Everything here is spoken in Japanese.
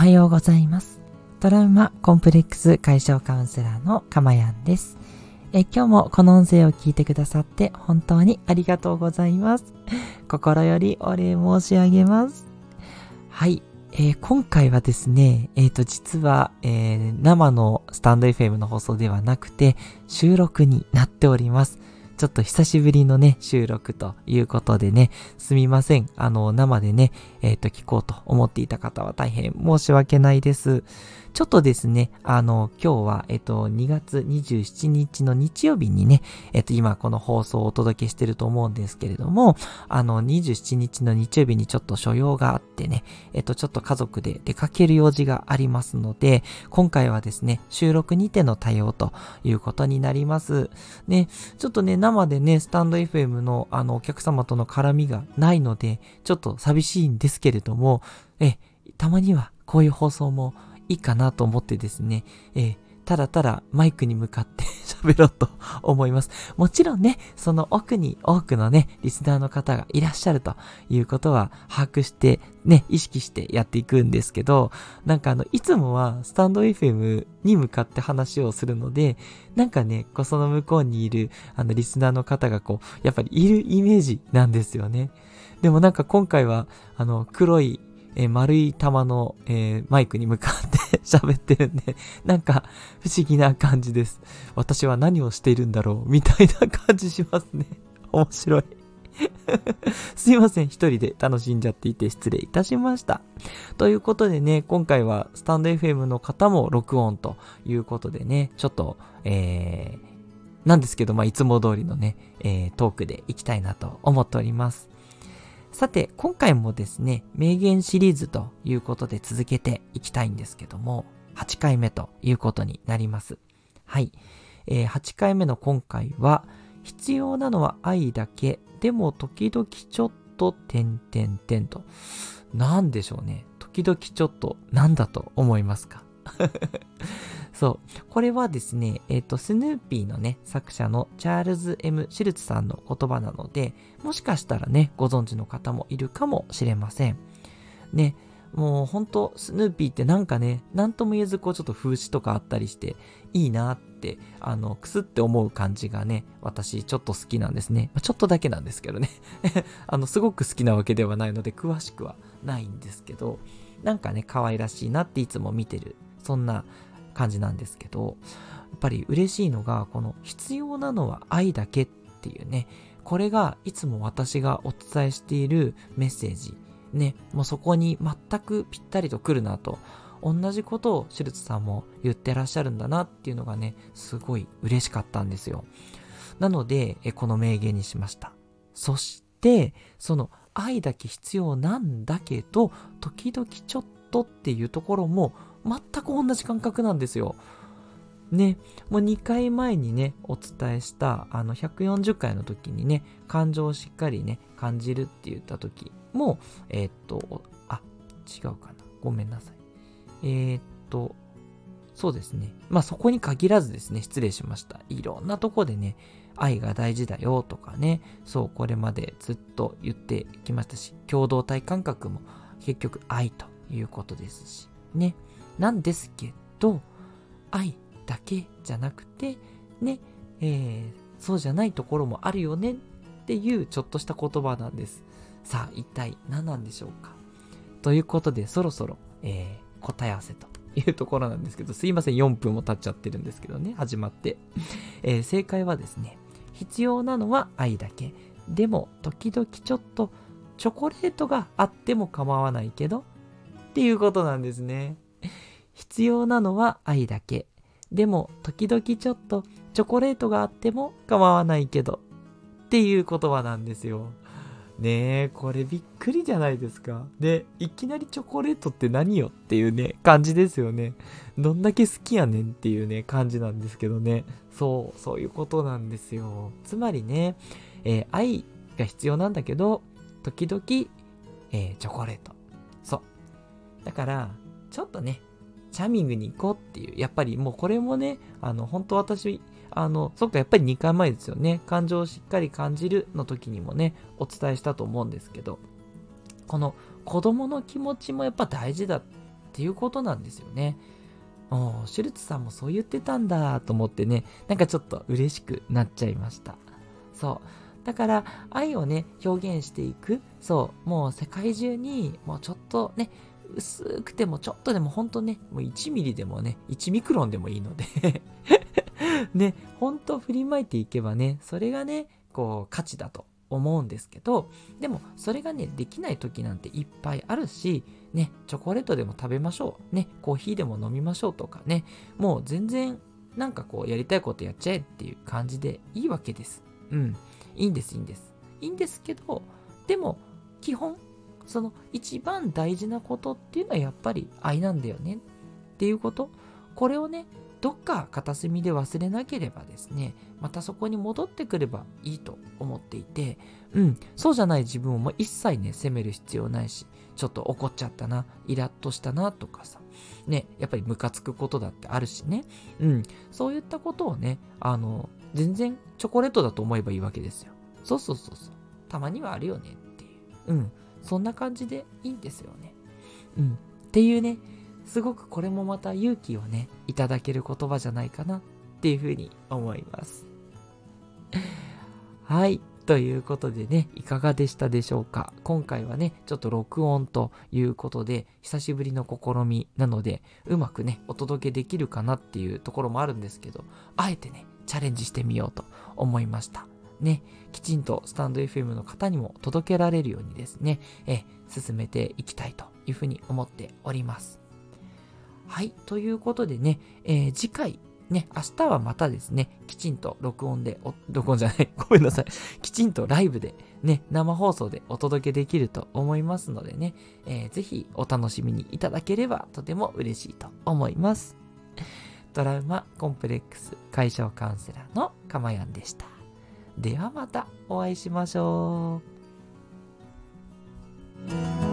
はようございます。トラウマコンプレックス解消カウンセラーのかまやんです。え今日もこの音声を聞いてくださって本当にありがとうございます。心よりお礼申し上げます。はい。えー今回はですね、えっ、と、実は、えー生のスタンド FM の放送ではなくて、収録になっております。ちょっと久しぶりのね、収録ということでね、すみません。あの、生でね、えっ、と、聞こうと思っていた方は大変申し訳ないです。ちょっとですね、あの、今日は、えっ、と、2月27日の日曜日にね、えっ、と、今この放送をお届けしてると思うんですけれども、あの、27日の日曜日にちょっと所用があってね、えっ、と、ちょっと家族で出かける用事がありますので、今回はですね、収録にての対応ということになります。ね、ちょっとね、生でね、スタンド FM のあの、お客様との絡みがないので、ちょっと寂しいんですけれども、え、たまにはこういう放送もいいかなと思ってですね、えただただマイクに向かって 喋ろうと思います。もちろんね、その奥に多くのね、リスナーの方がいらっしゃるということは把握して、ね、意識してやっていくんですけど、なんかあの、いつもはスタンド FM に向かって話をするので、なんかね、こうその向こうにいる、あの、リスナーの方がこう、やっぱりいるイメージなんですよね。でもなんか今回は、あの、黒い、えー丸い玉の、えーマイクに向かって 喋ってるんで、なんか不思議な感じです。私は何をしているんだろうみたいな感じしますね。面白い。すいません。一人で楽しんじゃっていて失礼いたしました。ということでね、今回はスタンド FM の方も録音ということでね、ちょっと、えー、なんですけど、まあ、いつも通りのね、えー、トークでいきたいなと思っております。さて、今回もですね、名言シリーズということで続けていきたいんですけども、8回目ということになります。はい。えー8回目の今回は、必要なのは愛だけ、でも時々ちょっと、点々点と。なんでしょうね。時々ちょっと、なんだと思いますか？そう。これはですね、えっ、と、スヌーピーのね、作者のチャールズ・ M・ シルツさんの言葉なので、もしかしたらね、ご存知の方もいるかもしれません。ね、もうほんと、スヌーピーってなんかね、なんとも言えずこうちょっと風刺とかあったりして、いいなって、あの、くすって思う感じがね、私ちょっと好きなんですね。まあちょっとだけなんですけどね。あの、すごく好きなわけではないので、詳しくはないんですけど、なんかね、可愛らしいなっていつも見てる、そんな感じなんですけど、やっぱり嬉しいのが、この必要なのは愛だけっていうね、これがいつも私がお伝えしているメッセージ。ね、もうそこに全くぴったりと来るなと。同じことをシュルツさんも言ってらっしゃるんだなっていうのがね、すごい嬉しかったんですよ。なので、この名言にしました。そして、その愛だけ必要なんだけど、時々ちょっとっていうところも全く同じ感覚なんですよ。ね、もう2回前にね、お伝えした、あの、140回の時にね、感情をしっかりね、感じるって言った時も、えーっと、あ、違うかな。ごめんなさい。えーっと、そうですね。まあそこに限らずですね、失礼しました。いろんなとこでね、愛が大事だよとかね、そう、これまでずっと言ってきましたし、共同体感覚も結局愛ということですし、ね。なんですけど、愛だけじゃなくて、ね、えーそうじゃないところもあるよねっていうちょっとした言葉なんです。さあ、一体何なんでしょうかということで、そろそろ、えー答え合わせというところなんですけど、すいません、4分も経っちゃってるんですけどね、始まって。えー正解はですね、必要なのは愛だけ。でも、時々ちょっとチョコレートがあっても構わないけど、っていうことなんですね。必要なのは愛だけ。でも、時々ちょっとチョコレートがあっても構わないけど、っていう言葉なんですよ。ねえ、これびっくりじゃないですか。で、いきなりチョコレートって何よ？っていうね、感じですよね。どんだけ好きやねんっていうね、感じなんですけどね。そう、そういうことなんですよ。つまりね、えー愛が必要なんだけど、時々、えーチョコレート。そう。だから、ちょっとね、チャミングに行こうっていう、やっぱりもうこれもね、あの、本当私、あの、そっか、やっぱり2回前ですよね。感情をしっかり感じるの時にもね、お伝えしたと思うんですけど、この子供の気持ちもやっぱ大事だってっていうことなんですよね。おシュルツさんもそう言ってたんだと思ってね、なんかちょっと嬉しくなっちゃいました。そう。だから愛をね、表現していく。そう。もう世界中にもうちょっとね、薄くてもちょっとでも本当ね、もう1ミリでもね、1ミクロンでもいいので ね、本当振りまいていけばね、それがね、こう価値だと思うんですけど、でもそれがね、できない時なんていっぱいあるし、ね、チョコレートでも食べましょう。ね、コーヒーでも飲みましょうとかね、もう全然なんかこうやりたいことやっちゃえっていう感じでいいわけです。うん。いいんです、いいんです。いいんですけど、でも基本、その一番大事なことっていうのはやっぱり愛なんだよねっていうこと。これをね、どっか片隅で忘れなければですね、またそこに戻ってくればいいと思っていて、うん、そうじゃない自分をも一切ね、責める必要ないし、ちょっと怒っちゃったな、イラッとしたなとかさ、ね、やっぱりムカつくことだってあるしね、うん、そういったことをね、あの、全然チョコレートだと思えばいいわけですよ。そうそうそうそう。たまにはあるよねっていう。うん、そんな感じでいいんですよね。うん、っていうね、すごくこれもまた勇気をね、いただける言葉じゃないかなっていうふうに思います。はい。ということでね、いかがでしたでしょうか？今回はね、ちょっと録音ということで、久しぶりの試みなので、うまくね、お届けできるかなっていうところもあるんですけど、あえてね、チャレンジしてみようと思いました。ね、きちんとスタンド FM の方にも届けられるようにですね、え、進めていきたいというふうに思っております。はい。ということでね、えー、次回、ね、明日はまたですね、きちんと録音で、録音じゃない、ごめんなさい。きちんとライブで、ね、生放送でお届けできると思いますのでね、えー、ぜひお楽しみにいただければとても嬉しいと思います。トラウマコンプレックス解消カウンセラーのかまやんでした。ではまたお会いしましょう。